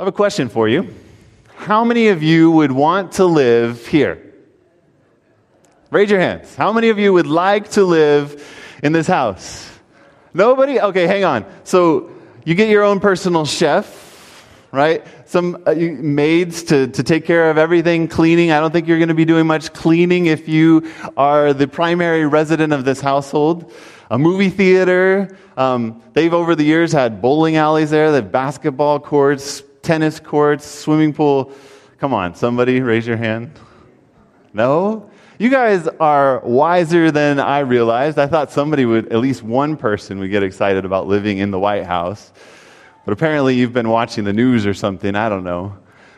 I have a question for you. How many of you would want to live here? Raise your hands. How many of you would like to live in this house? Nobody? Okay, hang on. So you get your own personal chef, right? Some uh, maids to, to take care of everything, cleaning. I don't think you're going to be doing much cleaning if you are the primary resident of this household. A movie theater. Um, they've over the years had bowling alleys there, they have basketball courts, tennis courts, swimming pool. Come on, somebody raise your hand. No? You guys are wiser than I realized. I thought somebody would, at least one person would get excited about living in the White House. But apparently you've been watching the news or something. I don't know.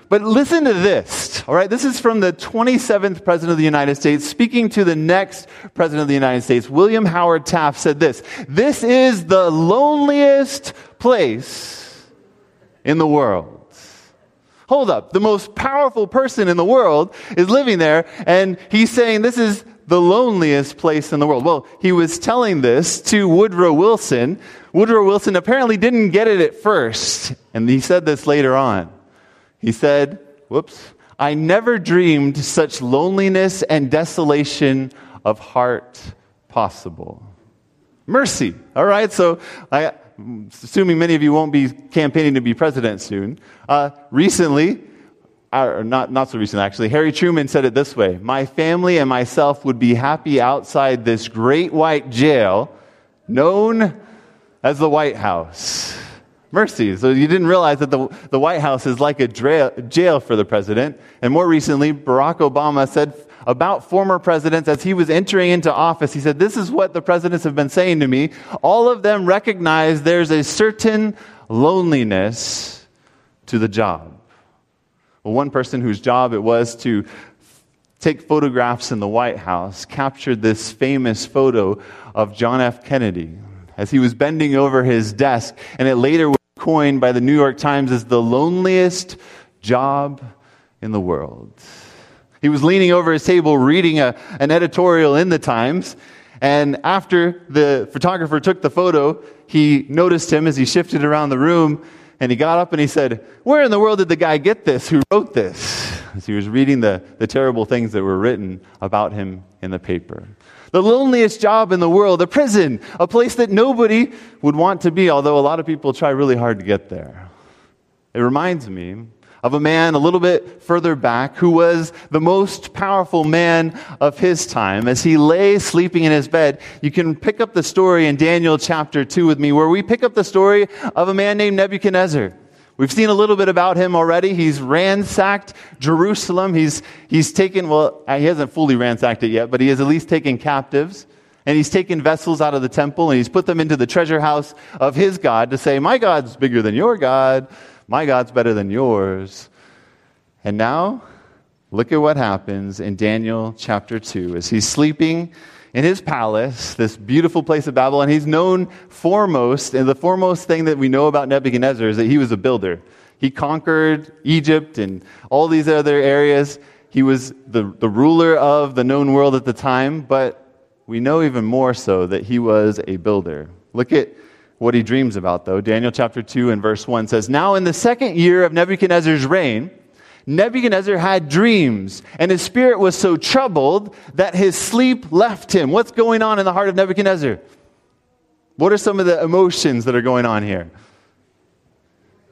But listen to this, all right? This is from the 27th President of the United States speaking to the next President of the United States. William Howard Taft said this This is the loneliest place in the world. Hold up. The most powerful person in the world is living there, and he's saying this is the loneliest place in the world. Well, he was telling this to Woodrow Wilson. Woodrow Wilson apparently didn't get it at first, and he said this later on. He said, Whoops, I never dreamed such loneliness and desolation of heart possible. Mercy. All right, so I, assuming many of you won't be campaigning to be president soon, uh, recently, or not, not so recent actually, Harry Truman said it this way My family and myself would be happy outside this great white jail known as the White House. Mercy. So you didn't realize that the, the White House is like a jail for the president. And more recently, Barack Obama said about former presidents as he was entering into office. He said, This is what the presidents have been saying to me. All of them recognize there's a certain loneliness to the job. Well, one person whose job it was to take photographs in the White House captured this famous photo of John F. Kennedy as he was bending over his desk, and it later was coined by the New York Times as the loneliest job in the world. He was leaning over his table reading a, an editorial in the Times. And after the photographer took the photo, he noticed him as he shifted around the room and he got up and he said, Where in the world did the guy get this? Who wrote this? As he was reading the, the terrible things that were written about him in the paper. The loneliest job in the world, a prison, a place that nobody would want to be, although a lot of people try really hard to get there. It reminds me of a man a little bit further back who was the most powerful man of his time. As he lay sleeping in his bed, you can pick up the story in Daniel chapter 2 with me, where we pick up the story of a man named Nebuchadnezzar. We've seen a little bit about him already. He's ransacked Jerusalem. He's, he's taken, well, uh, he hasn't fully ransacked it yet, but he has at least taken captives. And he's taken vessels out of the temple and he's put them into the treasure house of his God to say, My God's bigger than your God. My God's better than yours. And now, look at what happens in Daniel chapter 2. As he's sleeping in his palace, this beautiful place of Babylon, he's known foremost, and the foremost thing that we know about Nebuchadnezzar is that he was a builder. He conquered Egypt and all these other areas. He was the, the ruler of the known world at the time, but we know even more so that he was a builder. Look at what he dreams about, though. Daniel chapter 2 and verse 1 says, Now in the second year of Nebuchadnezzar's reign, Nebuchadnezzar had dreams, and his spirit was so troubled that his sleep left him. What's going on in the heart of Nebuchadnezzar? What are some of the emotions that are going on here?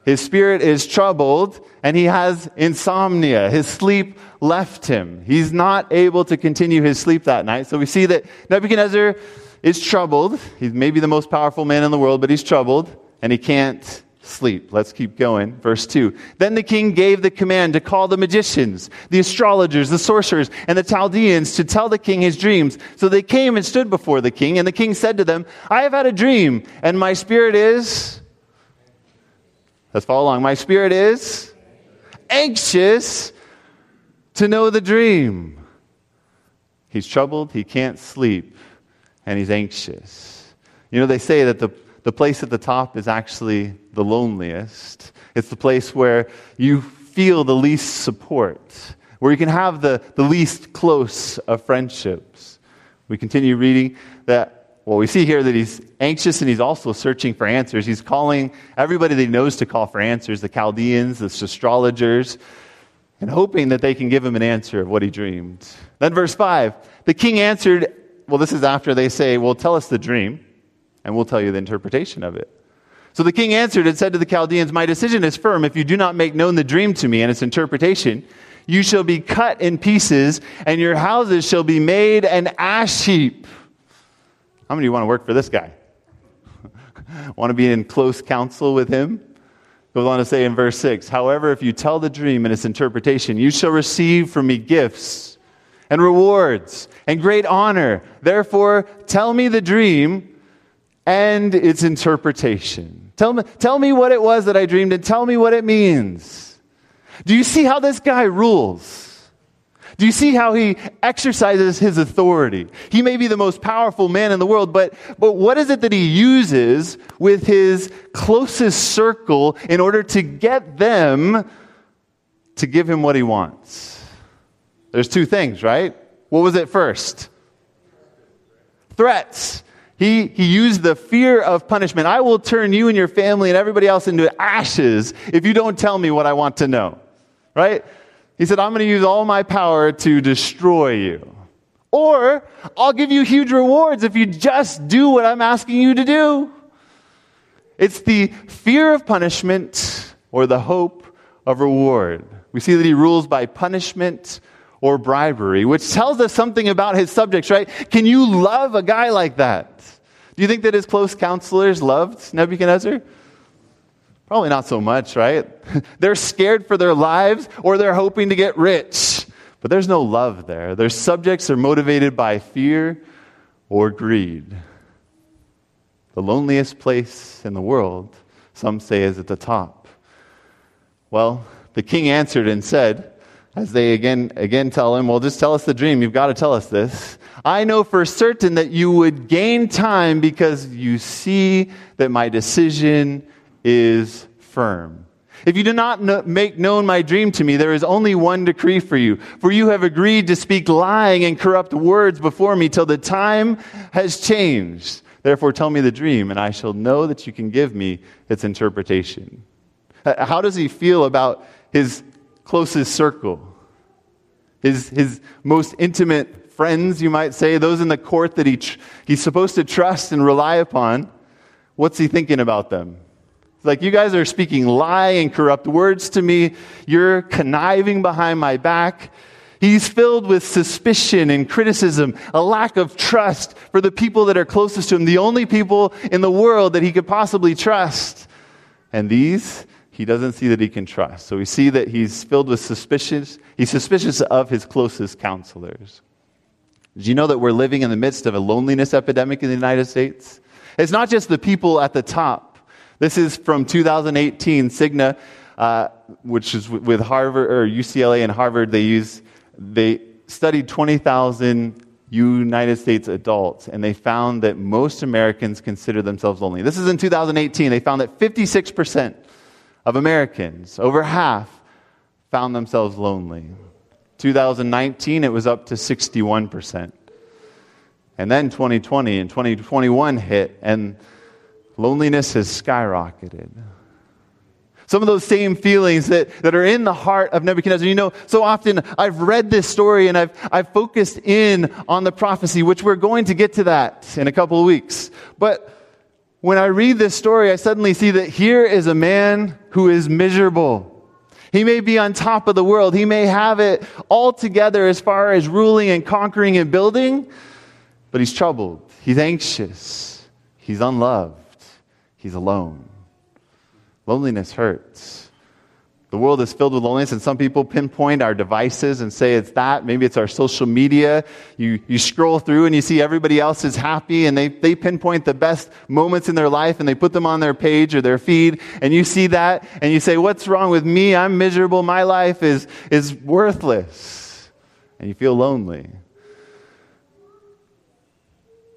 His spirit is troubled and he has insomnia. His sleep left him. He's not able to continue his sleep that night. So we see that Nebuchadnezzar is troubled. He's maybe the most powerful man in the world, but he's troubled and he can't sleep. Let's keep going. Verse 2. Then the king gave the command to call the magicians, the astrologers, the sorcerers, and the Chaldeans to tell the king his dreams. So they came and stood before the king, and the king said to them, I have had a dream, and my spirit is. Let's follow along. My spirit is anxious to know the dream. He's troubled, he can't sleep and he's anxious. You know, they say that the, the place at the top is actually the loneliest. It's the place where you feel the least support, where you can have the, the least close of friendships. We continue reading that well, we see here that he's anxious and he's also searching for answers. He's calling everybody that he knows to call for answers the Chaldeans, the astrologers, and hoping that they can give him an answer of what he dreamed. Then, verse 5 the king answered, Well, this is after they say, Well, tell us the dream, and we'll tell you the interpretation of it. So the king answered and said to the Chaldeans, My decision is firm. If you do not make known the dream to me and its interpretation, you shall be cut in pieces, and your houses shall be made an ash heap. How many of you want to work for this guy? want to be in close counsel with him? Goes on to say in verse 6 However, if you tell the dream and its interpretation, you shall receive from me gifts and rewards and great honor. Therefore, tell me the dream and its interpretation. Tell me, tell me what it was that I dreamed and tell me what it means. Do you see how this guy rules? Do you see how he exercises his authority? He may be the most powerful man in the world, but, but what is it that he uses with his closest circle in order to get them to give him what he wants? There's two things, right? What was it first? Threats. He, he used the fear of punishment. I will turn you and your family and everybody else into ashes if you don't tell me what I want to know. Right? He said, I'm going to use all my power to destroy you. Or I'll give you huge rewards if you just do what I'm asking you to do. It's the fear of punishment or the hope of reward. We see that he rules by punishment or bribery, which tells us something about his subjects, right? Can you love a guy like that? Do you think that his close counselors loved Nebuchadnezzar? Probably not so much, right? they're scared for their lives or they're hoping to get rich. But there's no love there. Their subjects are motivated by fear or greed. The loneliest place in the world, some say, is at the top. Well, the king answered and said, as they again, again tell him, Well, just tell us the dream. You've got to tell us this. I know for certain that you would gain time because you see that my decision is firm. If you do not make known my dream to me, there is only one decree for you. For you have agreed to speak lying and corrupt words before me till the time has changed. Therefore, tell me the dream, and I shall know that you can give me its interpretation. Uh, how does he feel about his closest circle? His, his most intimate friends, you might say, those in the court that he tr- he's supposed to trust and rely upon. What's he thinking about them? It's like, you guys are speaking lie and corrupt words to me. You're conniving behind my back. He's filled with suspicion and criticism, a lack of trust for the people that are closest to him, the only people in the world that he could possibly trust. And these, he doesn't see that he can trust. So we see that he's filled with suspicious, He's suspicious of his closest counselors. Did you know that we're living in the midst of a loneliness epidemic in the United States? It's not just the people at the top. This is from 2018. Cigna, uh, which is with Harvard or UCLA and Harvard, they use they studied 20,000 United States adults, and they found that most Americans consider themselves lonely. This is in 2018. They found that 56% of Americans, over half, found themselves lonely. 2019, it was up to 61%. And then 2020 and 2021 hit, and loneliness has skyrocketed. Some of those same feelings that, that are in the heart of Nebuchadnezzar. You know, so often I've read this story and I've, I've focused in on the prophecy, which we're going to get to that in a couple of weeks. But when I read this story, I suddenly see that here is a man who is miserable. He may be on top of the world. He may have it all together as far as ruling and conquering and building, but he's troubled. He's anxious. He's unloved. He's alone. Loneliness hurts. The world is filled with loneliness, and some people pinpoint our devices and say it's that. Maybe it's our social media. You, you scroll through and you see everybody else is happy, and they, they pinpoint the best moments in their life and they put them on their page or their feed, and you see that and you say, What's wrong with me? I'm miserable. My life is, is worthless. And you feel lonely.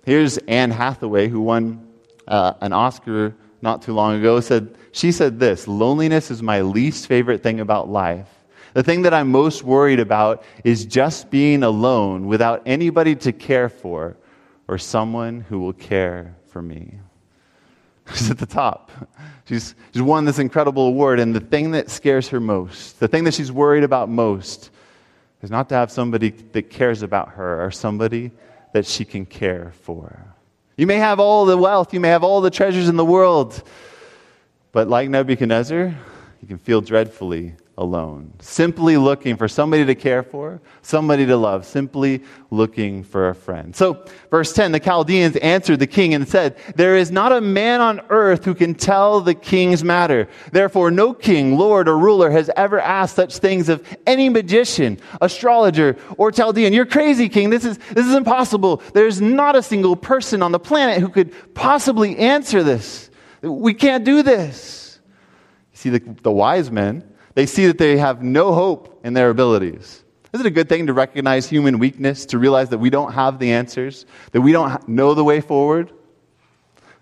Here's Anne Hathaway, who won uh, an Oscar not too long ago. Said, she said this Loneliness is my least favorite thing about life. The thing that I'm most worried about is just being alone without anybody to care for or someone who will care for me. She's at the top. She's, she's won this incredible award, and the thing that scares her most, the thing that she's worried about most, is not to have somebody that cares about her or somebody that she can care for. You may have all the wealth, you may have all the treasures in the world, but like Nebuchadnezzar, you can feel dreadfully alone. Simply looking for somebody to care for, somebody to love, simply looking for a friend. So, verse 10 the Chaldeans answered the king and said, There is not a man on earth who can tell the king's matter. Therefore, no king, lord, or ruler has ever asked such things of any magician, astrologer, or Chaldean. You're crazy, king. This is, this is impossible. There's not a single person on the planet who could possibly answer this. We can't do this. You see, the, the wise men, they see that they have no hope in their abilities. Is it a good thing to recognize human weakness, to realize that we don't have the answers, that we don't know the way forward?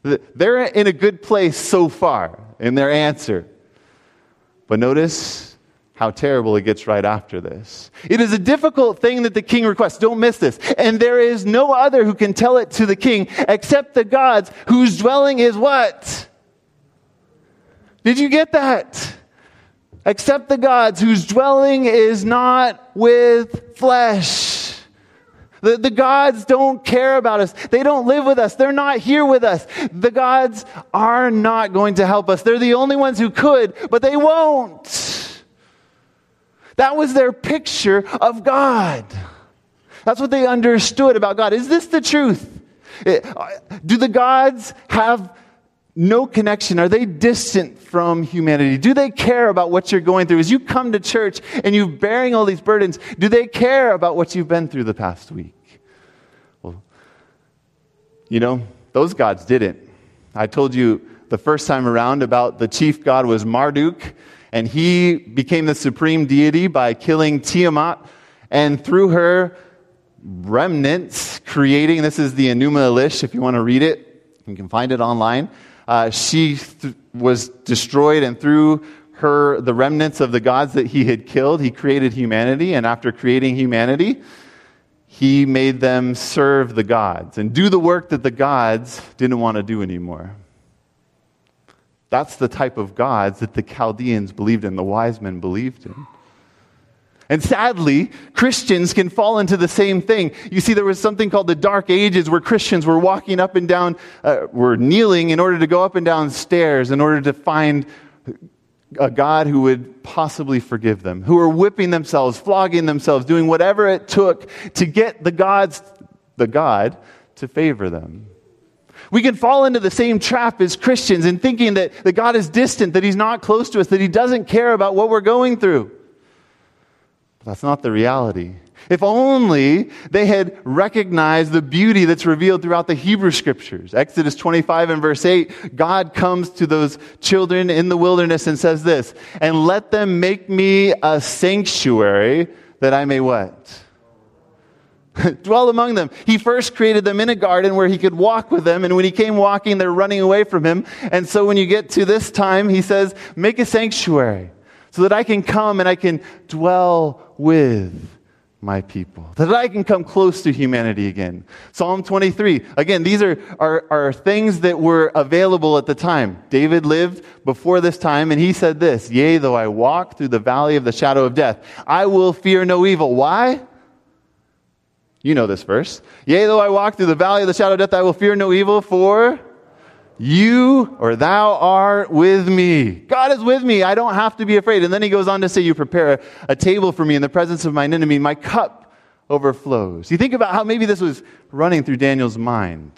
They're in a good place so far in their answer. But notice how terrible it gets right after this. It is a difficult thing that the king requests. Don't miss this. And there is no other who can tell it to the king except the gods whose dwelling is what? Did you get that? except the gods whose dwelling is not with flesh. The, the gods don't care about us. They don't live with us. They're not here with us. The gods are not going to help us. They're the only ones who could, but they won't. That was their picture of God. That's what they understood about God. Is this the truth? Eh, do the gods have no connection? Are they distant from humanity? Do they care about what you're going through? As you come to church and you're bearing all these burdens, do they care about what you've been through the past week? Well, you know, those gods didn't. I told you the first time around about the chief god was Marduk, and he became the supreme deity by killing Tiamat, and through her remnants, creating this is the Enuma Elish, if you want to read it, you can find it online uh, she th- was destroyed, and through her, the remnants of the gods that he had killed, he created humanity. And after creating humanity, he made them serve the gods and do the work that the gods didn't want to do anymore. That's the type of gods that the Chaldeans believed in, the wise men believed in. And sadly, Christians can fall into the same thing. You see, there was something called the Dark Ages where Christians were walking up and down, uh, were kneeling in order to go up and down stairs in order to find a God who would possibly forgive them, who were whipping themselves, flogging themselves, doing whatever it took to get the God's, the God to favor them. We can fall into the same trap as Christians in thinking that, that God is distant, that He's not close to us, that He doesn't care about what we're going through. But that's not the reality. If only they had recognized the beauty that's revealed throughout the Hebrew scriptures. Exodus 25 and verse 8, God comes to those children in the wilderness and says this, and let them make me a sanctuary that I may what? Dwell among them. He first created them in a garden where he could walk with them, and when he came walking, they're running away from him. And so when you get to this time, he says, make a sanctuary so that I can come and I can dwell with my people, that I can come close to humanity again. Psalm 23. Again, these are, are, are things that were available at the time. David lived before this time, and he said this Yea, though I walk through the valley of the shadow of death, I will fear no evil. Why? You know this verse. Yea, though I walk through the valley of the shadow of death, I will fear no evil, for you or thou art with me. God is with me. I don't have to be afraid. And then he goes on to say, You prepare a, a table for me in the presence of mine enemy. My cup overflows. You think about how maybe this was running through Daniel's mind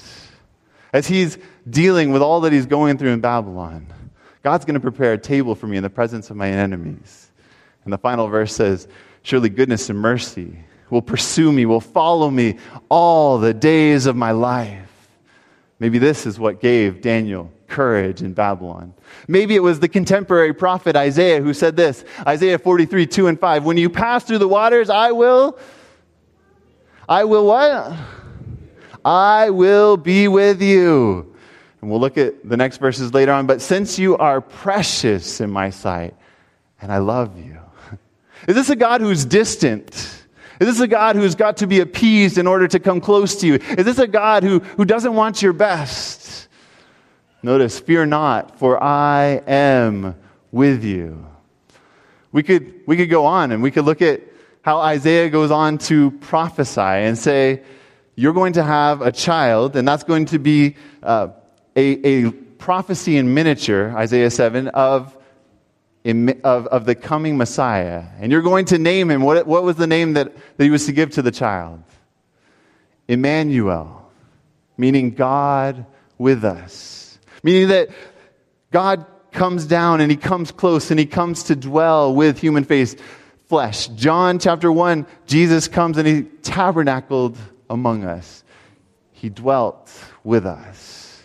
as he's dealing with all that he's going through in Babylon. God's going to prepare a table for me in the presence of my enemies. And the final verse says, Surely goodness and mercy will pursue me, will follow me all the days of my life. Maybe this is what gave Daniel courage in Babylon. Maybe it was the contemporary prophet Isaiah who said this Isaiah 43, 2 and 5. When you pass through the waters, I will. I will what? I will be with you. And we'll look at the next verses later on. But since you are precious in my sight, and I love you. Is this a God who's distant? Is this a God who's got to be appeased in order to come close to you? Is this a God who, who doesn't want your best? Notice, fear not, for I am with you. We could, we could go on and we could look at how Isaiah goes on to prophesy and say, You're going to have a child, and that's going to be uh, a, a prophecy in miniature, Isaiah 7, of, of, of the coming Messiah. And you're going to name him. What, what was the name that, that he was to give to the child? Emmanuel, meaning God with us. Meaning that God comes down and he comes close and he comes to dwell with human face flesh. John chapter 1, Jesus comes and he tabernacled among us. He dwelt with us.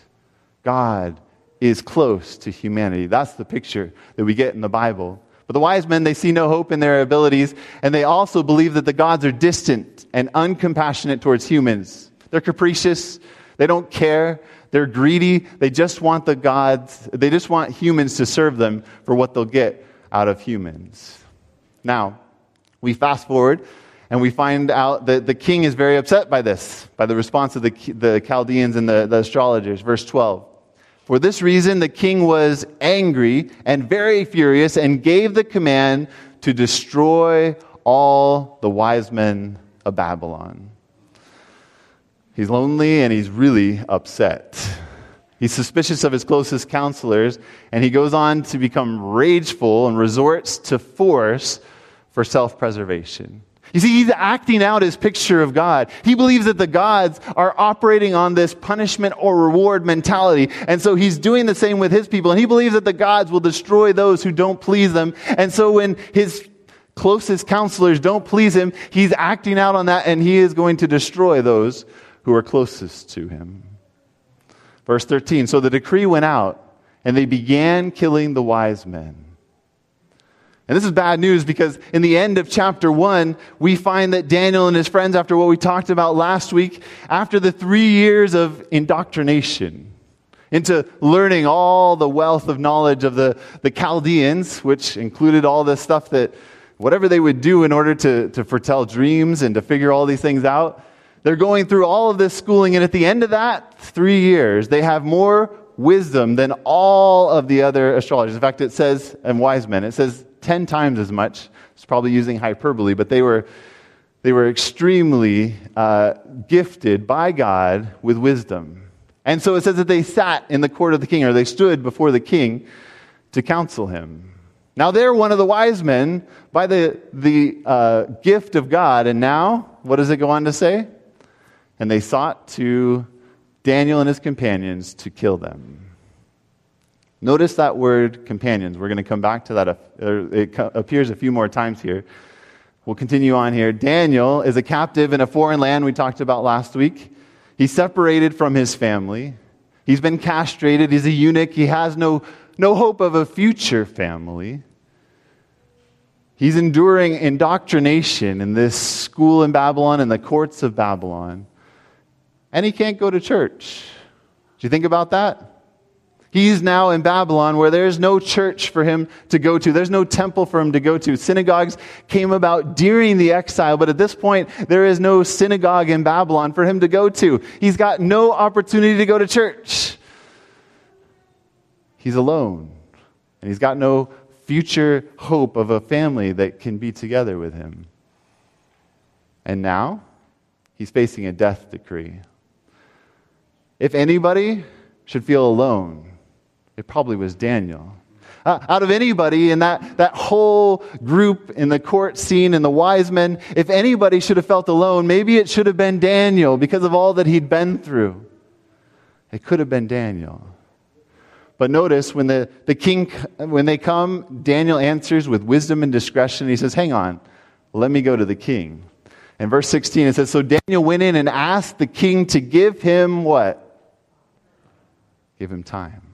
God is close to humanity. That's the picture that we get in the Bible. But the wise men, they see no hope in their abilities, and they also believe that the gods are distant and uncompassionate towards humans. They're capricious, they don't care, they're greedy, they just want the gods, they just want humans to serve them for what they'll get out of humans. Now, we fast forward and we find out that the king is very upset by this, by the response of the, the Chaldeans and the, the astrologers. Verse 12. For this reason, the king was angry and very furious and gave the command to destroy all the wise men of Babylon. He's lonely and he's really upset. He's suspicious of his closest counselors, and he goes on to become rageful and resorts to force for self preservation. You see, he's acting out his picture of God. He believes that the gods are operating on this punishment or reward mentality. And so he's doing the same with his people. And he believes that the gods will destroy those who don't please them. And so when his closest counselors don't please him, he's acting out on that and he is going to destroy those who are closest to him. Verse 13 So the decree went out, and they began killing the wise men. And this is bad news because in the end of chapter one, we find that Daniel and his friends, after what we talked about last week, after the three years of indoctrination into learning all the wealth of knowledge of the, the Chaldeans, which included all this stuff that whatever they would do in order to, to foretell dreams and to figure all these things out, they're going through all of this schooling. And at the end of that three years, they have more wisdom than all of the other astrologers. In fact, it says, and wise men, it says 10 times as much. It's probably using hyperbole, but they were, they were extremely uh, gifted by God with wisdom. And so it says that they sat in the court of the king, or they stood before the king to counsel him. Now they're one of the wise men by the, the uh, gift of God. And now, what does it go on to say? And they sought to Daniel and his companions to kill them. Notice that word companions. We're going to come back to that. Er, it appears a few more times here. We'll continue on here. Daniel is a captive in a foreign land we talked about last week. He's separated from his family. He's been castrated. He's a eunuch. He has no, no hope of a future family. He's enduring indoctrination in this school in Babylon and the courts of Babylon. And he can't go to church. Do you think about that? He's now in Babylon where there's no church for him to go to. There's no temple for him to go to. Synagogues came about during the exile, but at this point, there is no synagogue in Babylon for him to go to. He's got no opportunity to go to church. He's alone, and he's got no future hope of a family that can be together with him. And now, he's facing a death decree. If anybody should feel alone, it probably was Daniel. Uh, out of anybody in that, that whole group in the court scene and the wise men, if anybody should have felt alone, maybe it should have been Daniel because of all that he'd been through. It could have been Daniel. But notice when the, the king, when they come, Daniel answers with wisdom and discretion. He says, Hang on, let me go to the king. In verse 16, it says, So Daniel went in and asked the king to give him what? Give him time.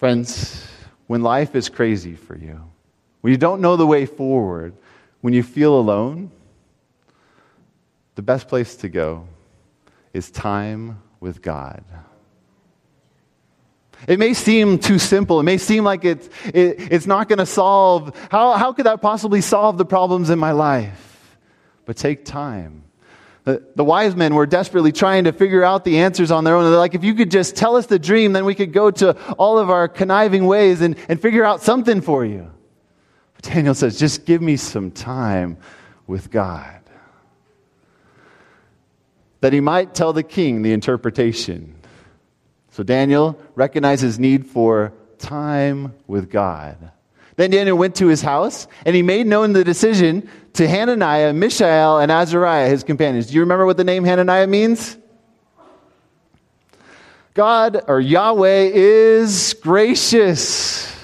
Friends, when life is crazy for you, when you don't know the way forward, when you feel alone, the best place to go is time with God. It may seem too simple. It may seem like it's, it, it's not going to solve. How, how could that possibly solve the problems in my life? But take time. The, the wise men were desperately trying to figure out the answers on their own. They're like, if you could just tell us the dream, then we could go to all of our conniving ways and, and figure out something for you. But Daniel says, just give me some time with God. That he might tell the king the interpretation. So Daniel recognizes need for time with God. Then Daniel went to his house and he made known the decision to Hananiah, Mishael, and Azariah, his companions. Do you remember what the name Hananiah means? God or Yahweh is gracious.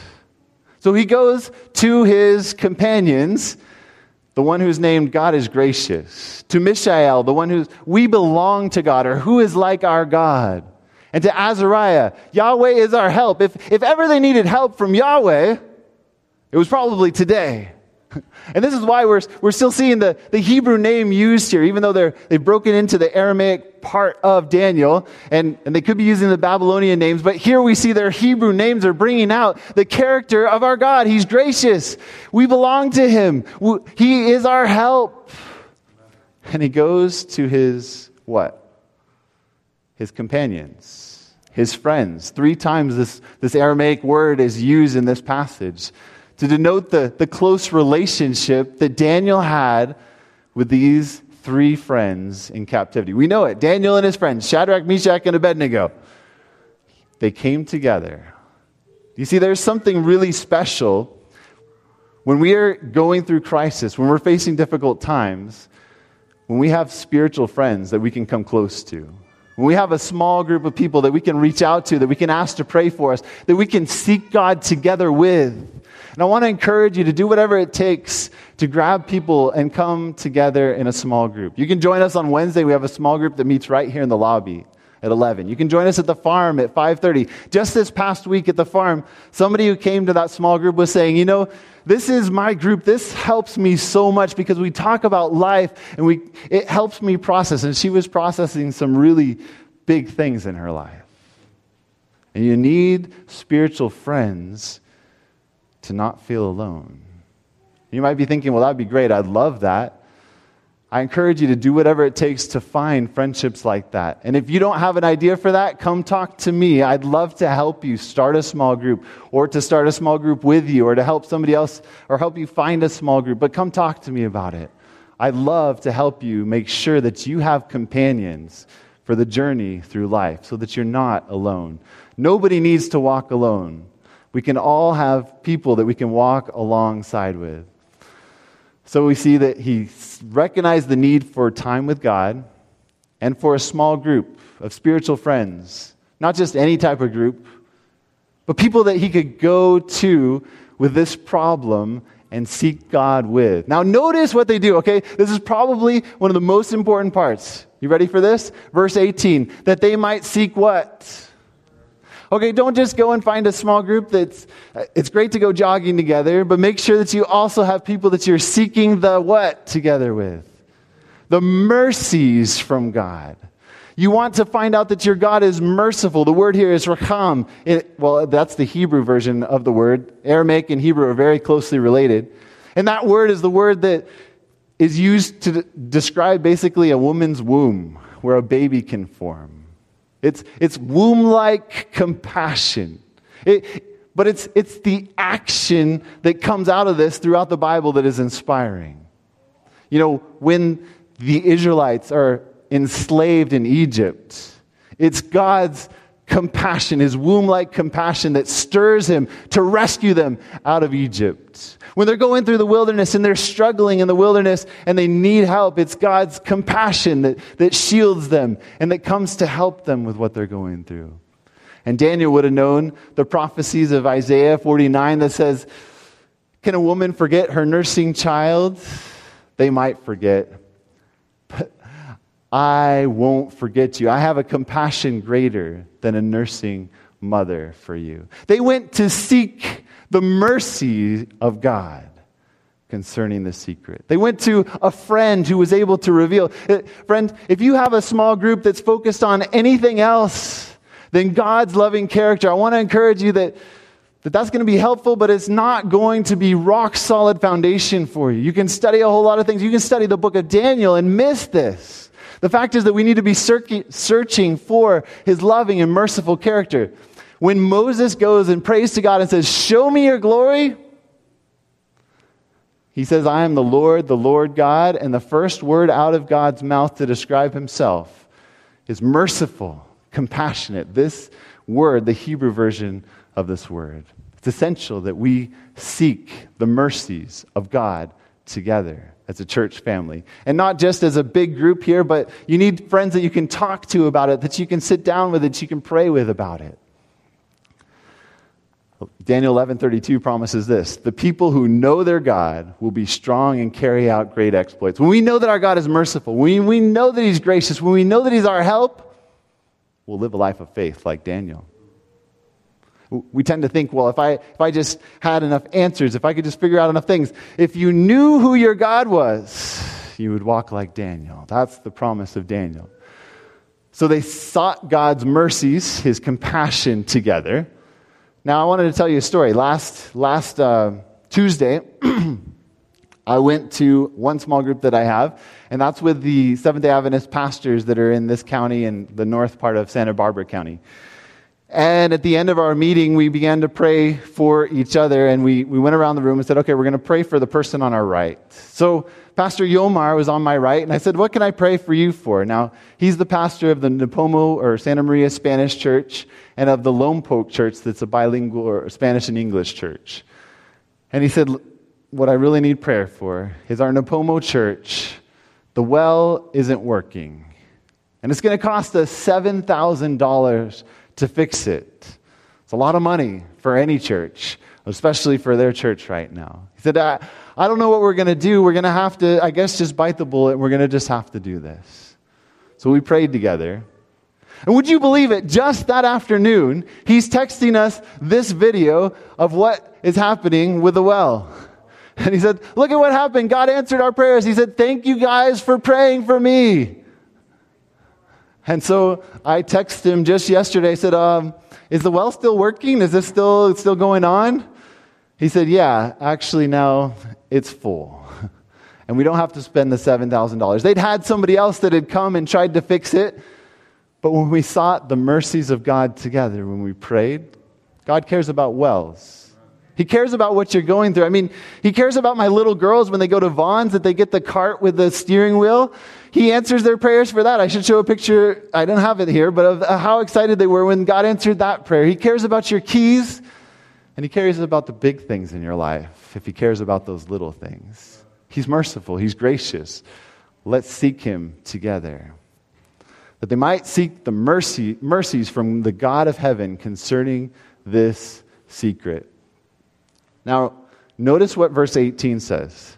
So he goes to his companions, the one who's named God is gracious, to Mishael, the one who's we belong to God, or who is like our God, and to Azariah, Yahweh is our help. If, if ever they needed help from Yahweh, it was probably today. And this is why we're, we're still seeing the, the Hebrew name used here, even though they're, they've broken into the Aramaic part of Daniel, and, and they could be using the Babylonian names, but here we see their Hebrew names are bringing out the character of our God. He's gracious. We belong to Him. He is our help. And he goes to his what? His companions, his friends. Three times this, this Aramaic word is used in this passage to denote the, the close relationship that Daniel had with these three friends in captivity. We know it. Daniel and his friends, Shadrach, Meshach, and Abednego, they came together. You see, there's something really special when we are going through crisis, when we're facing difficult times, when we have spiritual friends that we can come close to. When we have a small group of people that we can reach out to, that we can ask to pray for us, that we can seek God together with. And I want to encourage you to do whatever it takes to grab people and come together in a small group. You can join us on Wednesday. We have a small group that meets right here in the lobby at 11. You can join us at the farm at 5:30. Just this past week at the farm, somebody who came to that small group was saying, "You know, this is my group. This helps me so much because we talk about life and we it helps me process." And she was processing some really big things in her life. And you need spiritual friends to not feel alone. You might be thinking, well, that'd be great. I'd love that. I encourage you to do whatever it takes to find friendships like that. And if you don't have an idea for that, come talk to me. I'd love to help you start a small group or to start a small group with you or to help somebody else or help you find a small group. But come talk to me about it. I'd love to help you make sure that you have companions for the journey through life so that you're not alone. Nobody needs to walk alone. We can all have people that we can walk alongside with. So we see that he recognized the need for time with God and for a small group of spiritual friends, not just any type of group, but people that he could go to with this problem and seek God with. Now, notice what they do, okay? This is probably one of the most important parts. You ready for this? Verse 18 that they might seek what? Okay, don't just go and find a small group that's, uh, it's great to go jogging together, but make sure that you also have people that you're seeking the what together with? The mercies from God. You want to find out that your God is merciful. The word here is racham. It, well, that's the Hebrew version of the word. Aramaic and Hebrew are very closely related. And that word is the word that is used to describe basically a woman's womb where a baby can form. It's, it's womb like compassion. It, but it's, it's the action that comes out of this throughout the Bible that is inspiring. You know, when the Israelites are enslaved in Egypt, it's God's compassion, his womb like compassion that stirs him to rescue them out of Egypt. When they're going through the wilderness and they're struggling in the wilderness and they need help, it's God's compassion that, that shields them and that comes to help them with what they're going through. And Daniel would have known the prophecies of Isaiah 49 that says, Can a woman forget her nursing child? They might forget. I won't forget you. I have a compassion greater than a nursing mother for you. They went to seek the mercy of God concerning the secret. They went to a friend who was able to reveal. Uh, friend, if you have a small group that's focused on anything else than God's loving character. I want to encourage you that, that that's going to be helpful, but it's not going to be rock solid foundation for you. You can study a whole lot of things. You can study the book of Daniel and miss this. The fact is that we need to be searching for his loving and merciful character. When Moses goes and prays to God and says, Show me your glory, he says, I am the Lord, the Lord God. And the first word out of God's mouth to describe himself is merciful, compassionate. This word, the Hebrew version of this word. It's essential that we seek the mercies of God together as a church family. And not just as a big group here, but you need friends that you can talk to about it, that you can sit down with, that you can pray with about it. Daniel 11:32 promises this, the people who know their God will be strong and carry out great exploits. When we know that our God is merciful, when we know that he's gracious, when we know that he's our help, we'll live a life of faith like Daniel. We tend to think, well, if I, if I just had enough answers, if I could just figure out enough things, if you knew who your God was, you would walk like Daniel. That's the promise of Daniel. So they sought God's mercies, his compassion together. Now, I wanted to tell you a story. Last, last uh, Tuesday, I went to one small group that I have, and that's with the Seventh day Adventist pastors that are in this county and the north part of Santa Barbara County. And at the end of our meeting, we began to pray for each other, and we, we went around the room and said, Okay, we're going to pray for the person on our right. So Pastor Yomar was on my right, and I said, What can I pray for you for? Now, he's the pastor of the Nipomo or Santa Maria Spanish Church and of the Lompoc Church, that's a bilingual or Spanish and English church. And he said, What I really need prayer for is our Nipomo church, the well isn't working. And it's going to cost us $7,000 to fix it. It's a lot of money for any church, especially for their church right now. He said, I, I don't know what we're going to do. We're going to have to, I guess, just bite the bullet. We're going to just have to do this. So we prayed together. And would you believe it? Just that afternoon, he's texting us this video of what is happening with the well. And he said, Look at what happened. God answered our prayers. He said, Thank you guys for praying for me. And so I texted him just yesterday. Said, um, Is the well still working? Is this still, still going on? He said, Yeah, actually, now it's full. And we don't have to spend the $7,000. They'd had somebody else that had come and tried to fix it. But when we sought the mercies of God together, when we prayed, God cares about wells. He cares about what you're going through. I mean, He cares about my little girls when they go to Vons that they get the cart with the steering wheel. He answers their prayers for that. I should show a picture. I don't have it here, but of uh, how excited they were when God answered that prayer. He cares about your keys. And he cares about the big things in your life if he cares about those little things. He's merciful, he's gracious. Let's seek him together. That they might seek the mercy, mercies from the God of heaven concerning this secret. Now, notice what verse 18 says.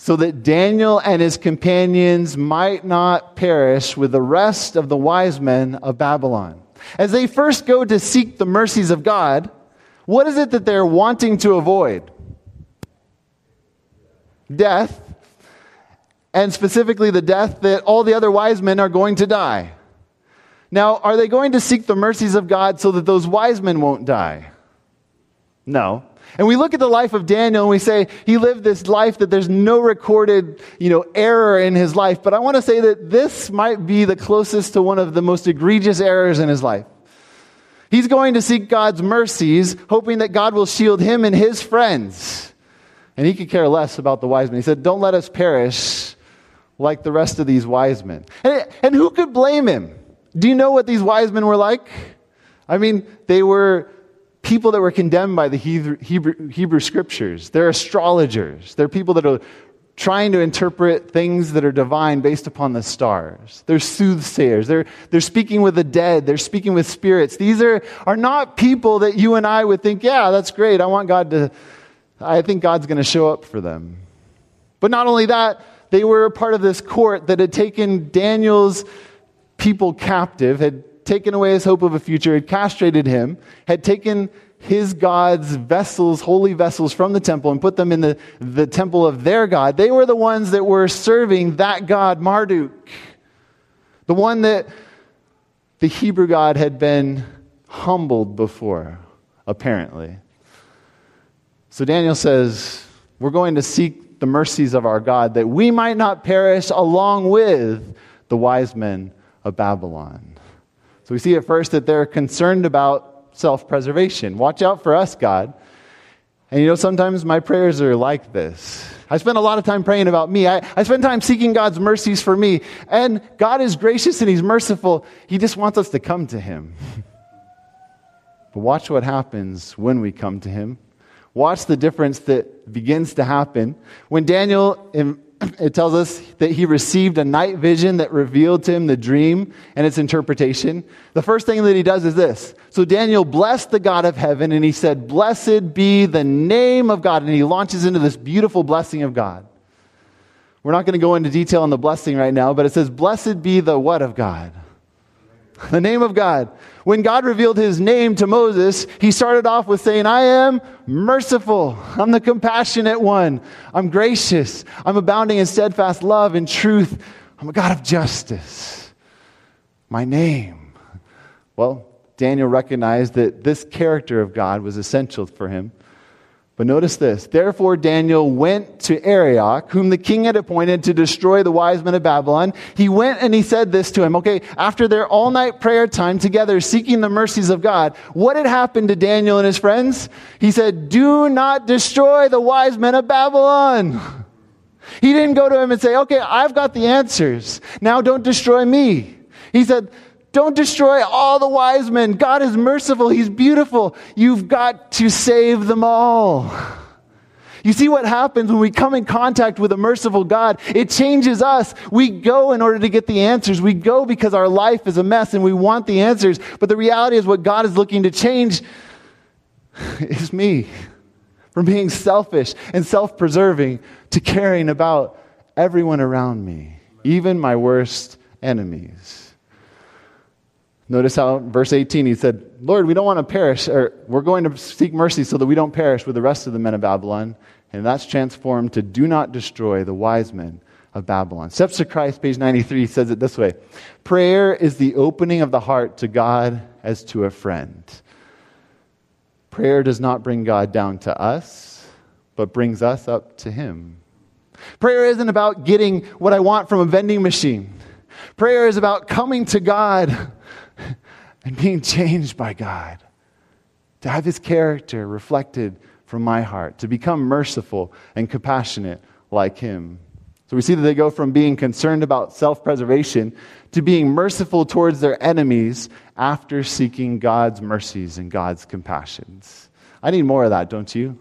So that Daniel and his companions might not perish with the rest of the wise men of Babylon. As they first go to seek the mercies of God, what is it that they're wanting to avoid? Death, and specifically the death that all the other wise men are going to die. Now, are they going to seek the mercies of God so that those wise men won't die? No. And we look at the life of Daniel and we say he lived this life that there's no recorded, you know, error in his life. But I want to say that this might be the closest to one of the most egregious errors in his life. He's going to seek God's mercies, hoping that God will shield him and his friends. And he could care less about the wise men. He said, Don't let us perish like the rest of these wise men. And, and who could blame him? Do you know what these wise men were like? I mean, they were people that were condemned by the Hebrew, Hebrew, Hebrew scriptures. They're astrologers. They're people that are trying to interpret things that are divine based upon the stars. They're soothsayers. They're, they're speaking with the dead. They're speaking with spirits. These are, are not people that you and I would think, yeah, that's great. I want God to, I think God's going to show up for them. But not only that, they were a part of this court that had taken Daniel's people captive, had taken away his hope of a future, had castrated him, had taken his God's vessels, holy vessels from the temple, and put them in the, the temple of their God. They were the ones that were serving that God, Marduk. The one that the Hebrew God had been humbled before, apparently. So Daniel says, We're going to seek the mercies of our God that we might not perish along with the wise men of Babylon. So we see at first that they're concerned about self preservation. Watch out for us, God. And you know, sometimes my prayers are like this. I spend a lot of time praying about me. I, I spend time seeking God's mercies for me. And God is gracious and He's merciful. He just wants us to come to Him. but watch what happens when we come to Him. Watch the difference that begins to happen. When Daniel it tells us that he received a night vision that revealed to him the dream and its interpretation. The first thing that he does is this. So Daniel blessed the God of heaven and he said, Blessed be the name of God. And he launches into this beautiful blessing of God. We're not going to go into detail on the blessing right now, but it says, Blessed be the what of God? The name of God. When God revealed his name to Moses, he started off with saying, I am merciful. I'm the compassionate one. I'm gracious. I'm abounding in steadfast love and truth. I'm a God of justice. My name. Well, Daniel recognized that this character of God was essential for him. But notice this. Therefore, Daniel went to Arioch, whom the king had appointed to destroy the wise men of Babylon. He went and he said this to him. Okay, after their all night prayer time together, seeking the mercies of God, what had happened to Daniel and his friends? He said, Do not destroy the wise men of Babylon. He didn't go to him and say, Okay, I've got the answers. Now don't destroy me. He said, don't destroy all the wise men. God is merciful. He's beautiful. You've got to save them all. You see what happens when we come in contact with a merciful God? It changes us. We go in order to get the answers. We go because our life is a mess and we want the answers. But the reality is, what God is looking to change is me from being selfish and self preserving to caring about everyone around me, even my worst enemies. Notice how verse 18 he said, Lord, we don't want to perish, or we're going to seek mercy so that we don't perish with the rest of the men of Babylon. And that's transformed to do not destroy the wise men of Babylon. Steps to Christ, page 93, says it this way Prayer is the opening of the heart to God as to a friend. Prayer does not bring God down to us, but brings us up to Him. Prayer isn't about getting what I want from a vending machine. Prayer is about coming to God and being changed by God, to have his character reflected from my heart, to become merciful and compassionate like him. So we see that they go from being concerned about self preservation to being merciful towards their enemies after seeking God's mercies and God's compassions. I need more of that, don't you?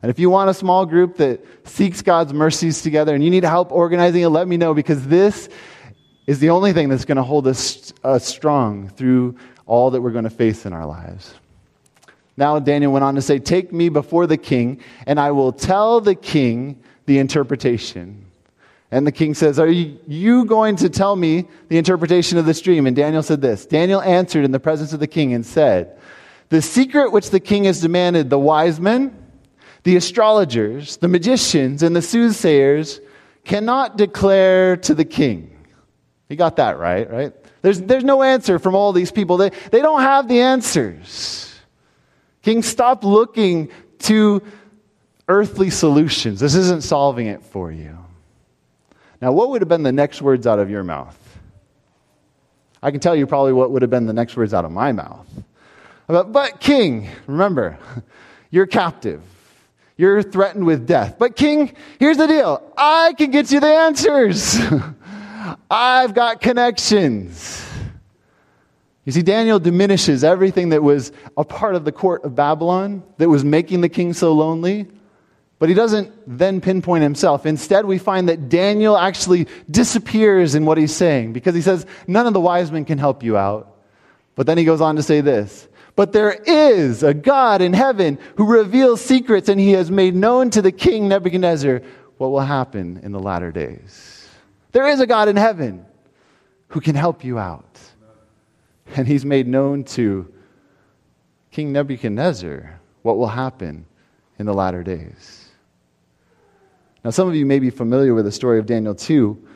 And if you want a small group that seeks God's mercies together and you need help organizing it, let me know because this is the only thing that's going to hold us uh, strong through all that we're going to face in our lives. Now, Daniel went on to say, Take me before the king, and I will tell the king the interpretation. And the king says, Are you going to tell me the interpretation of this dream? And Daniel said this Daniel answered in the presence of the king and said, The secret which the king has demanded, the wise men, the astrologers, the magicians, and the soothsayers cannot declare to the king. He got that right, right? There's, there's no answer from all these people. They, they don't have the answers. King, stop looking to earthly solutions. This isn't solving it for you. Now, what would have been the next words out of your mouth? I can tell you probably what would have been the next words out of my mouth. But, but King, remember, you're captive. You're threatened with death. But, King, here's the deal I can get you the answers. I've got connections. You see, Daniel diminishes everything that was a part of the court of Babylon that was making the king so lonely, but he doesn't then pinpoint himself. Instead, we find that Daniel actually disappears in what he's saying because he says, None of the wise men can help you out. But then he goes on to say this But there is a God in heaven who reveals secrets, and he has made known to the king Nebuchadnezzar what will happen in the latter days. There is a God in heaven who can help you out. And he's made known to King Nebuchadnezzar what will happen in the latter days. Now, some of you may be familiar with the story of Daniel 2.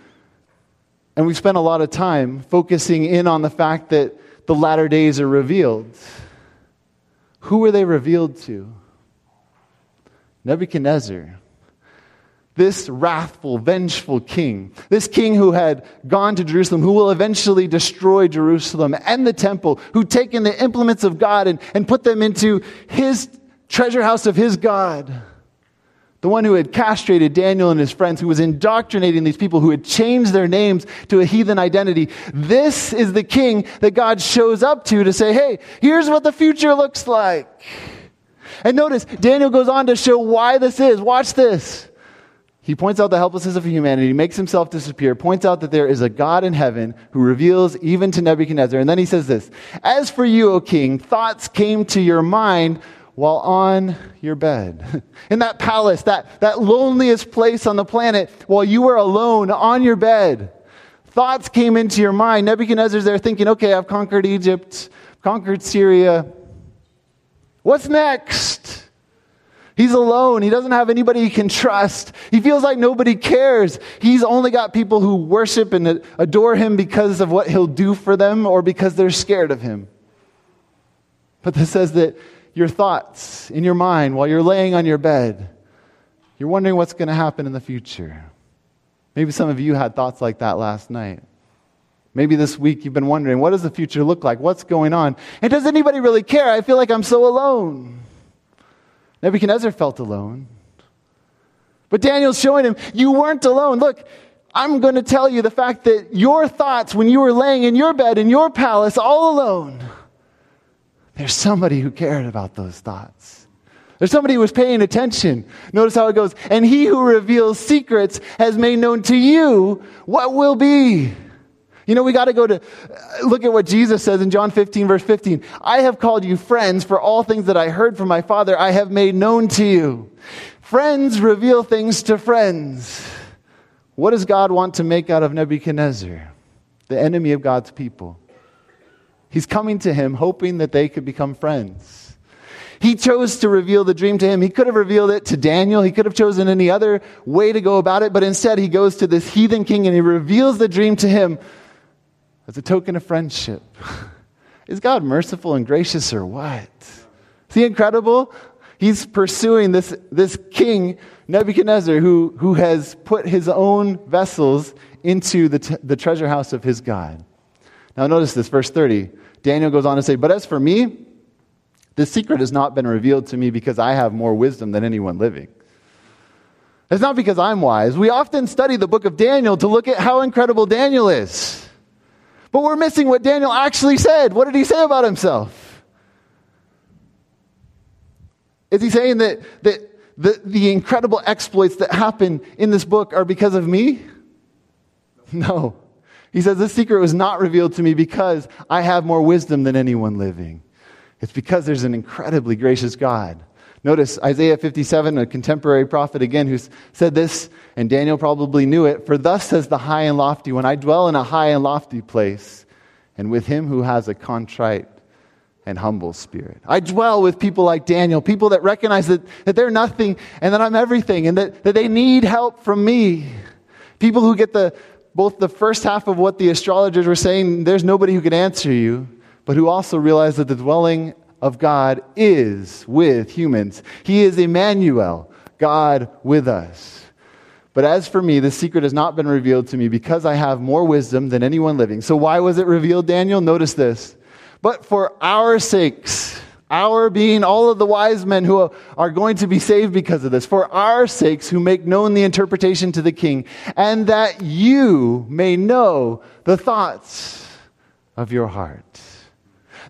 And we've spent a lot of time focusing in on the fact that the latter days are revealed. Who were they revealed to? Nebuchadnezzar. This wrathful, vengeful king, this king who had gone to Jerusalem, who will eventually destroy Jerusalem and the temple, who taken the implements of God and, and put them into his treasure house of his God. The one who had castrated Daniel and his friends, who was indoctrinating these people, who had changed their names to a heathen identity. This is the king that God shows up to to say, hey, here's what the future looks like. And notice, Daniel goes on to show why this is. Watch this. He points out the helplessness of humanity, makes himself disappear, points out that there is a God in heaven who reveals even to Nebuchadnezzar. And then he says this As for you, O king, thoughts came to your mind while on your bed. In that palace, that, that loneliest place on the planet, while you were alone on your bed, thoughts came into your mind. Nebuchadnezzar's there thinking, okay, I've conquered Egypt, conquered Syria. What's next? He's alone. He doesn't have anybody he can trust. He feels like nobody cares. He's only got people who worship and adore him because of what he'll do for them or because they're scared of him. But this says that your thoughts in your mind while you're laying on your bed. You're wondering what's going to happen in the future. Maybe some of you had thoughts like that last night. Maybe this week you've been wondering, what does the future look like? What's going on? And does anybody really care? I feel like I'm so alone. Nebuchadnezzar felt alone. But Daniel's showing him, you weren't alone. Look, I'm going to tell you the fact that your thoughts when you were laying in your bed in your palace all alone, there's somebody who cared about those thoughts. There's somebody who was paying attention. Notice how it goes. And he who reveals secrets has made known to you what will be. You know, we got to go to uh, look at what Jesus says in John 15, verse 15. I have called you friends, for all things that I heard from my Father I have made known to you. Friends reveal things to friends. What does God want to make out of Nebuchadnezzar, the enemy of God's people? He's coming to him hoping that they could become friends. He chose to reveal the dream to him. He could have revealed it to Daniel. He could have chosen any other way to go about it, but instead he goes to this heathen king and he reveals the dream to him as a token of friendship. Is God merciful and gracious or what? Is he incredible? He's pursuing this, this king, Nebuchadnezzar, who, who has put his own vessels into the, t- the treasure house of his God. Now, notice this, verse 30. Daniel goes on to say, But as for me, this secret has not been revealed to me because I have more wisdom than anyone living. It's not because I'm wise. We often study the book of Daniel to look at how incredible Daniel is. But we're missing what Daniel actually said. What did he say about himself? Is he saying that, that the, the incredible exploits that happen in this book are because of me? No. He says, This secret was not revealed to me because I have more wisdom than anyone living. It's because there's an incredibly gracious God. Notice Isaiah 57, a contemporary prophet again, who said this, and Daniel probably knew it. For thus says the high and lofty, when I dwell in a high and lofty place, and with him who has a contrite and humble spirit. I dwell with people like Daniel, people that recognize that, that they're nothing and that I'm everything and that, that they need help from me. People who get the both the first half of what the astrologers were saying, there's nobody who can answer you, but who also realize that the dwelling of God is with humans. He is Emmanuel, God with us. But as for me, the secret has not been revealed to me because I have more wisdom than anyone living. So why was it revealed, Daniel? Notice this. But for our sakes, our being all of the wise men who are going to be saved because of this, for our sakes who make known the interpretation to the king, and that you may know the thoughts of your heart.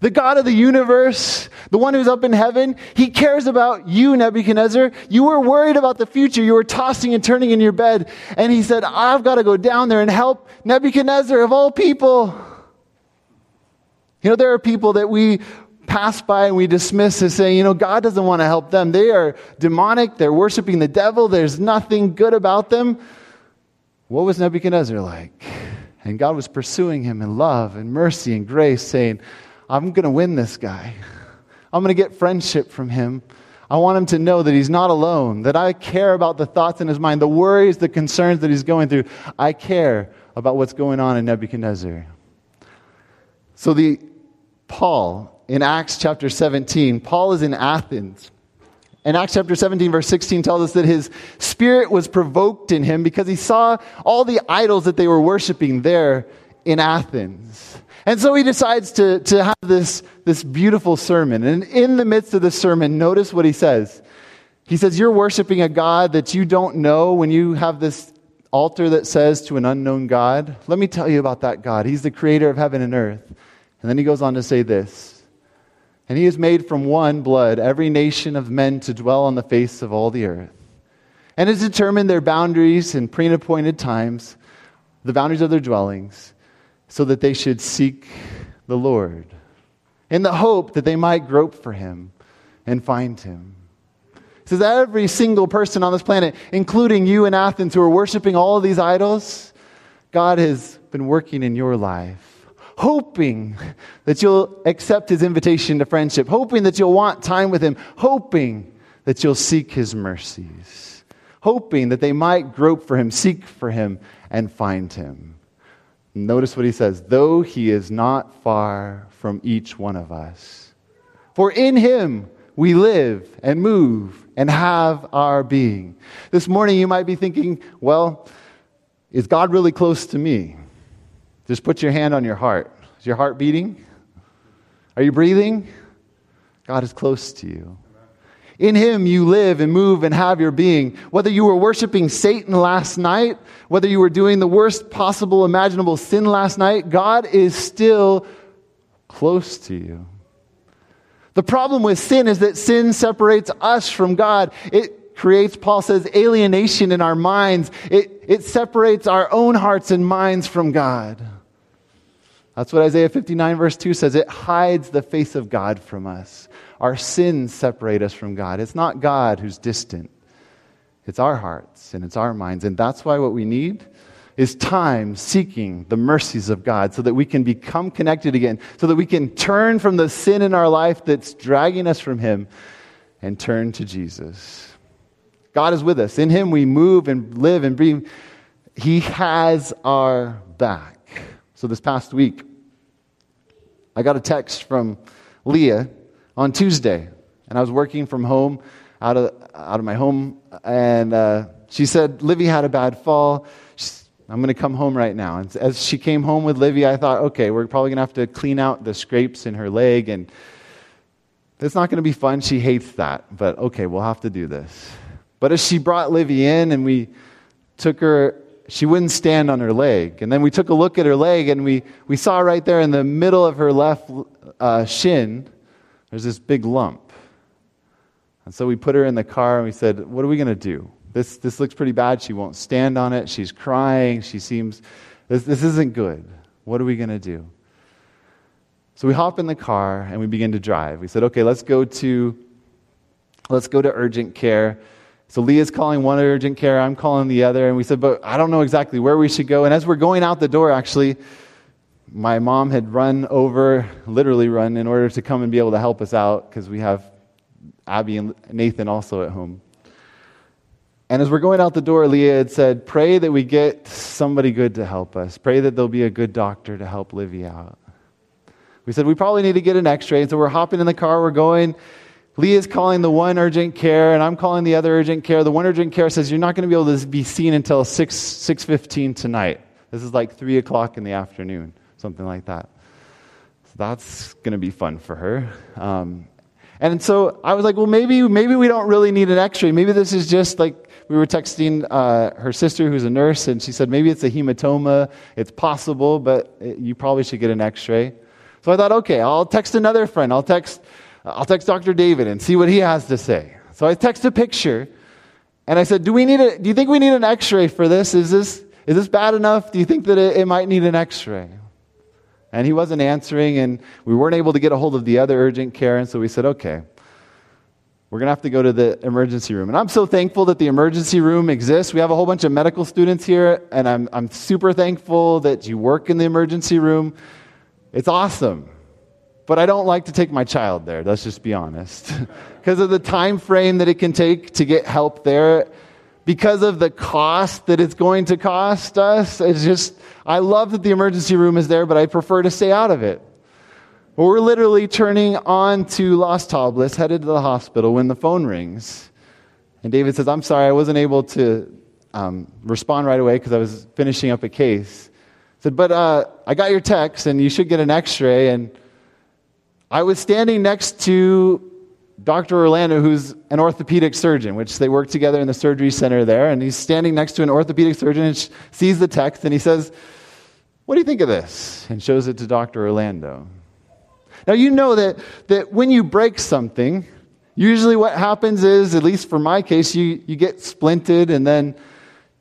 The God of the universe, the one who's up in heaven, he cares about you, Nebuchadnezzar. You were worried about the future. You were tossing and turning in your bed. And he said, I've got to go down there and help Nebuchadnezzar of all people. You know, there are people that we pass by and we dismiss as saying, you know, God doesn't want to help them. They are demonic. They're worshiping the devil. There's nothing good about them. What was Nebuchadnezzar like? And God was pursuing him in love and mercy and grace, saying, I'm going to win this guy. I'm going to get friendship from him. I want him to know that he's not alone, that I care about the thoughts in his mind, the worries, the concerns that he's going through. I care about what's going on in Nebuchadnezzar. So the Paul in Acts chapter 17, Paul is in Athens. And Acts chapter 17, verse 16 tells us that his spirit was provoked in him because he saw all the idols that they were worshiping there in Athens. And so he decides to, to have this, this beautiful sermon. And in the midst of the sermon, notice what he says. He says, You're worshiping a God that you don't know when you have this altar that says to an unknown God. Let me tell you about that God. He's the creator of heaven and earth. And then he goes on to say this And he has made from one blood every nation of men to dwell on the face of all the earth, and has determined their boundaries in pre appointed times, the boundaries of their dwellings so that they should seek the Lord in the hope that they might grope for him and find him. He says, Every single person on this planet, including you in Athens who are worshiping all of these idols, God has been working in your life, hoping that you'll accept his invitation to friendship, hoping that you'll want time with him, hoping that you'll seek his mercies, hoping that they might grope for him, seek for him, and find him. Notice what he says though he is not far from each one of us. For in him we live and move and have our being. This morning you might be thinking, well, is God really close to me? Just put your hand on your heart. Is your heart beating? Are you breathing? God is close to you. In him you live and move and have your being. Whether you were worshiping Satan last night, whether you were doing the worst possible imaginable sin last night, God is still close to you. The problem with sin is that sin separates us from God. It creates, Paul says, alienation in our minds. It, it separates our own hearts and minds from God. That's what Isaiah 59, verse 2 says. It hides the face of God from us. Our sins separate us from God. It's not God who's distant, it's our hearts and it's our minds. And that's why what we need is time seeking the mercies of God so that we can become connected again, so that we can turn from the sin in our life that's dragging us from Him and turn to Jesus. God is with us. In Him we move and live and breathe. He has our back. So this past week, I got a text from Leah on Tuesday, and I was working from home, out of, out of my home, and uh, she said, Livy had a bad fall. She's, I'm going to come home right now. And as she came home with Livy, I thought, okay, we're probably going to have to clean out the scrapes in her leg, and it's not going to be fun. She hates that, but okay, we'll have to do this. But as she brought Livy in and we took her, she wouldn't stand on her leg. And then we took a look at her leg, and we, we saw right there in the middle of her left uh, shin, there's this big lump. And so we put her in the car and we said, What are we going to do? This, this looks pretty bad. She won't stand on it. She's crying. She seems, this, this isn't good. What are we going to do? So we hop in the car and we begin to drive. We said, Okay, let's go to, let's go to urgent care. So Leah's calling one urgent care, I'm calling the other, and we said, but I don't know exactly where we should go. And as we're going out the door, actually, my mom had run over, literally run, in order to come and be able to help us out because we have Abby and Nathan also at home. And as we're going out the door, Leah had said, Pray that we get somebody good to help us. Pray that there'll be a good doctor to help Livy out. We said, We probably need to get an x ray. And so we're hopping in the car, we're going. Leah's calling the one urgent care, and I'm calling the other urgent care. The one urgent care says, You're not going to be able to be seen until 6, 6.15 tonight. This is like 3 o'clock in the afternoon something like that. So that's going to be fun for her. Um, and so I was like, well, maybe, maybe we don't really need an x ray. Maybe this is just like we were texting uh, her sister who's a nurse, and she said, maybe it's a hematoma. It's possible, but you probably should get an x ray. So I thought, okay, I'll text another friend. I'll text, I'll text Dr. David and see what he has to say. So I text a picture, and I said, do, we need a, do you think we need an x ray for this? Is, this? is this bad enough? Do you think that it, it might need an x ray? And he wasn't answering, and we weren't able to get a hold of the other urgent care, and so we said, okay, we're going to have to go to the emergency room. And I'm so thankful that the emergency room exists. We have a whole bunch of medical students here, and I'm, I'm super thankful that you work in the emergency room. It's awesome. but I don't like to take my child there. Let's just be honest. because of the time frame that it can take to get help there, because of the cost that it's going to cost us. It's just, I love that the emergency room is there, but I prefer to stay out of it. we're literally turning on to Las Tablas, headed to the hospital, when the phone rings. And David says, I'm sorry, I wasn't able to um, respond right away because I was finishing up a case. I said, but uh, I got your text, and you should get an x ray. And I was standing next to Dr. Orlando, who's an orthopedic surgeon, which they work together in the surgery center there, and he's standing next to an orthopedic surgeon and sees the text and he says, What do you think of this? and shows it to Dr. Orlando. Now, you know that, that when you break something, usually what happens is, at least for my case, you, you get splinted and then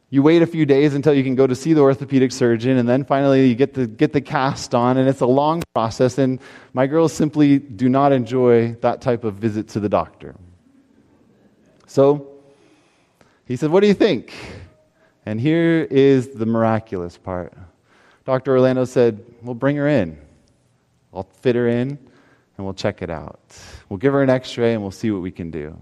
you wait a few days until you can go to see the orthopedic surgeon, and then finally you get the, get the cast on, and it's a long process. And my girls simply do not enjoy that type of visit to the doctor. So he said, What do you think? And here is the miraculous part. Dr. Orlando said, We'll bring her in. I'll fit her in, and we'll check it out. We'll give her an x ray, and we'll see what we can do.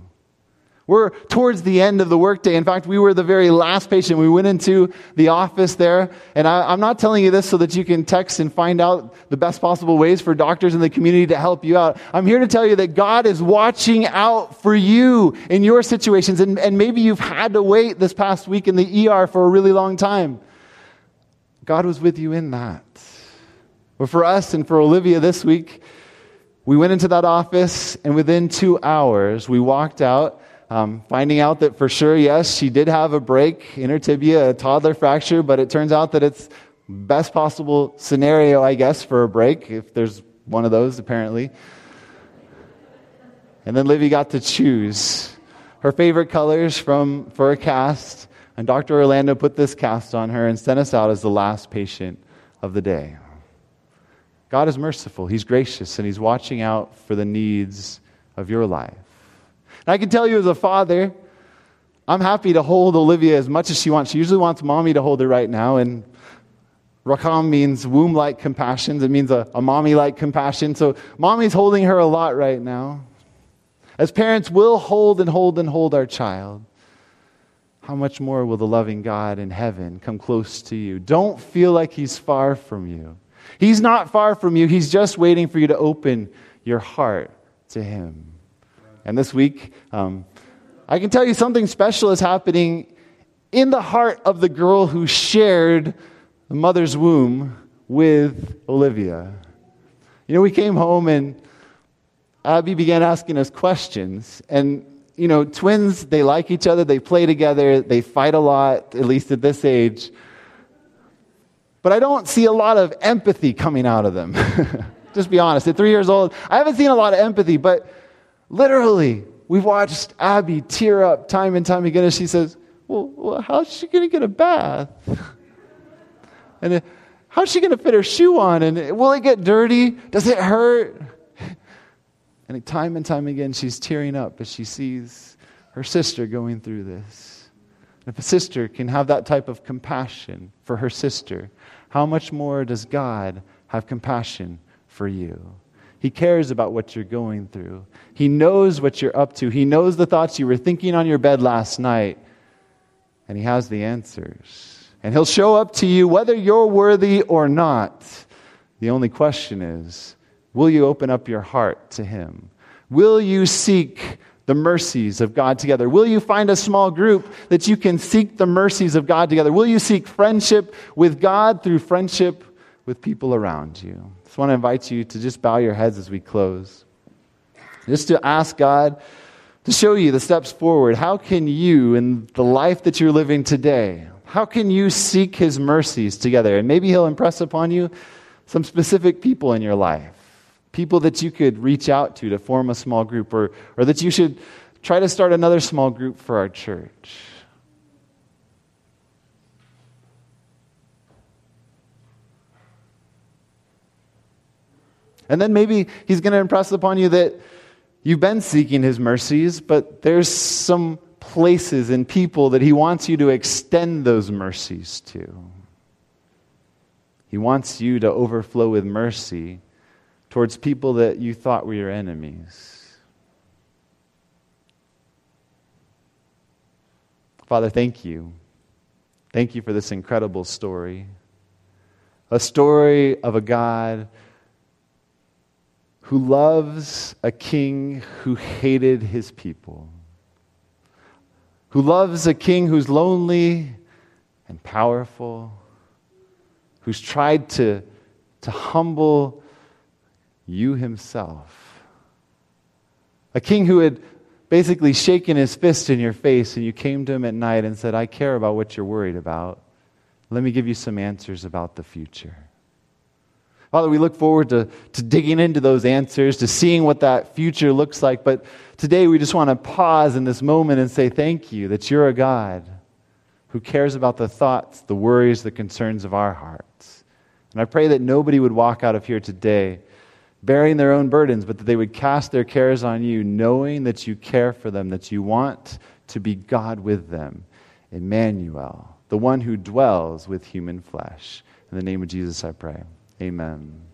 We're towards the end of the workday. In fact, we were the very last patient. We went into the office there, and I, am not telling you this so that you can text and find out the best possible ways for doctors in the community to help you out. I'm here to tell you that God is watching out for you in your situations, and, and maybe you've had to wait this past week in the ER for a really long time. God was with you in that. But for us and for Olivia this week, we went into that office, and within two hours, we walked out um, finding out that for sure, yes, she did have a break in her tibia, a toddler fracture, but it turns out that it's best possible scenario, I guess, for a break, if there's one of those, apparently. And then Livy got to choose her favorite colors from, for a cast, and Dr. Orlando put this cast on her and sent us out as the last patient of the day. God is merciful, He's gracious, and He's watching out for the needs of your life. And I can tell you as a father, I'm happy to hold Olivia as much as she wants. She usually wants mommy to hold her right now. And Rakam means womb like compassion. It means a, a mommy like compassion. So mommy's holding her a lot right now. As parents, we'll hold and hold and hold our child. How much more will the loving God in heaven come close to you? Don't feel like he's far from you. He's not far from you, he's just waiting for you to open your heart to him. And this week, um, I can tell you something special is happening in the heart of the girl who shared the mother's womb with Olivia. You know, we came home and Abby began asking us questions. And, you know, twins, they like each other, they play together, they fight a lot, at least at this age. But I don't see a lot of empathy coming out of them. Just be honest. At three years old, I haven't seen a lot of empathy, but Literally, we've watched Abby tear up time and time again as she says, Well, well how's she going to get a bath? and uh, how's she going to fit her shoe on? And will it get dirty? Does it hurt? And time and time again, she's tearing up as she sees her sister going through this. If a sister can have that type of compassion for her sister, how much more does God have compassion for you? He cares about what you're going through. He knows what you're up to. He knows the thoughts you were thinking on your bed last night. And He has the answers. And He'll show up to you whether you're worthy or not. The only question is will you open up your heart to Him? Will you seek the mercies of God together? Will you find a small group that you can seek the mercies of God together? Will you seek friendship with God through friendship with people around you? I just want to invite you to just bow your heads as we close. Just to ask God to show you the steps forward. How can you, in the life that you're living today, how can you seek His mercies together? And maybe He'll impress upon you some specific people in your life, people that you could reach out to to form a small group, or, or that you should try to start another small group for our church. And then maybe he's going to impress upon you that you've been seeking his mercies, but there's some places and people that he wants you to extend those mercies to. He wants you to overflow with mercy towards people that you thought were your enemies. Father, thank you. Thank you for this incredible story. A story of a God who loves a king who hated his people, who loves a king who's lonely and powerful, who's tried to, to humble you himself. A king who had basically shaken his fist in your face and you came to him at night and said, I care about what you're worried about. Let me give you some answers about the future. Father, we look forward to, to digging into those answers, to seeing what that future looks like. But today we just want to pause in this moment and say thank you that you're a God who cares about the thoughts, the worries, the concerns of our hearts. And I pray that nobody would walk out of here today bearing their own burdens, but that they would cast their cares on you, knowing that you care for them, that you want to be God with them. Emmanuel, the one who dwells with human flesh. In the name of Jesus, I pray. Amen.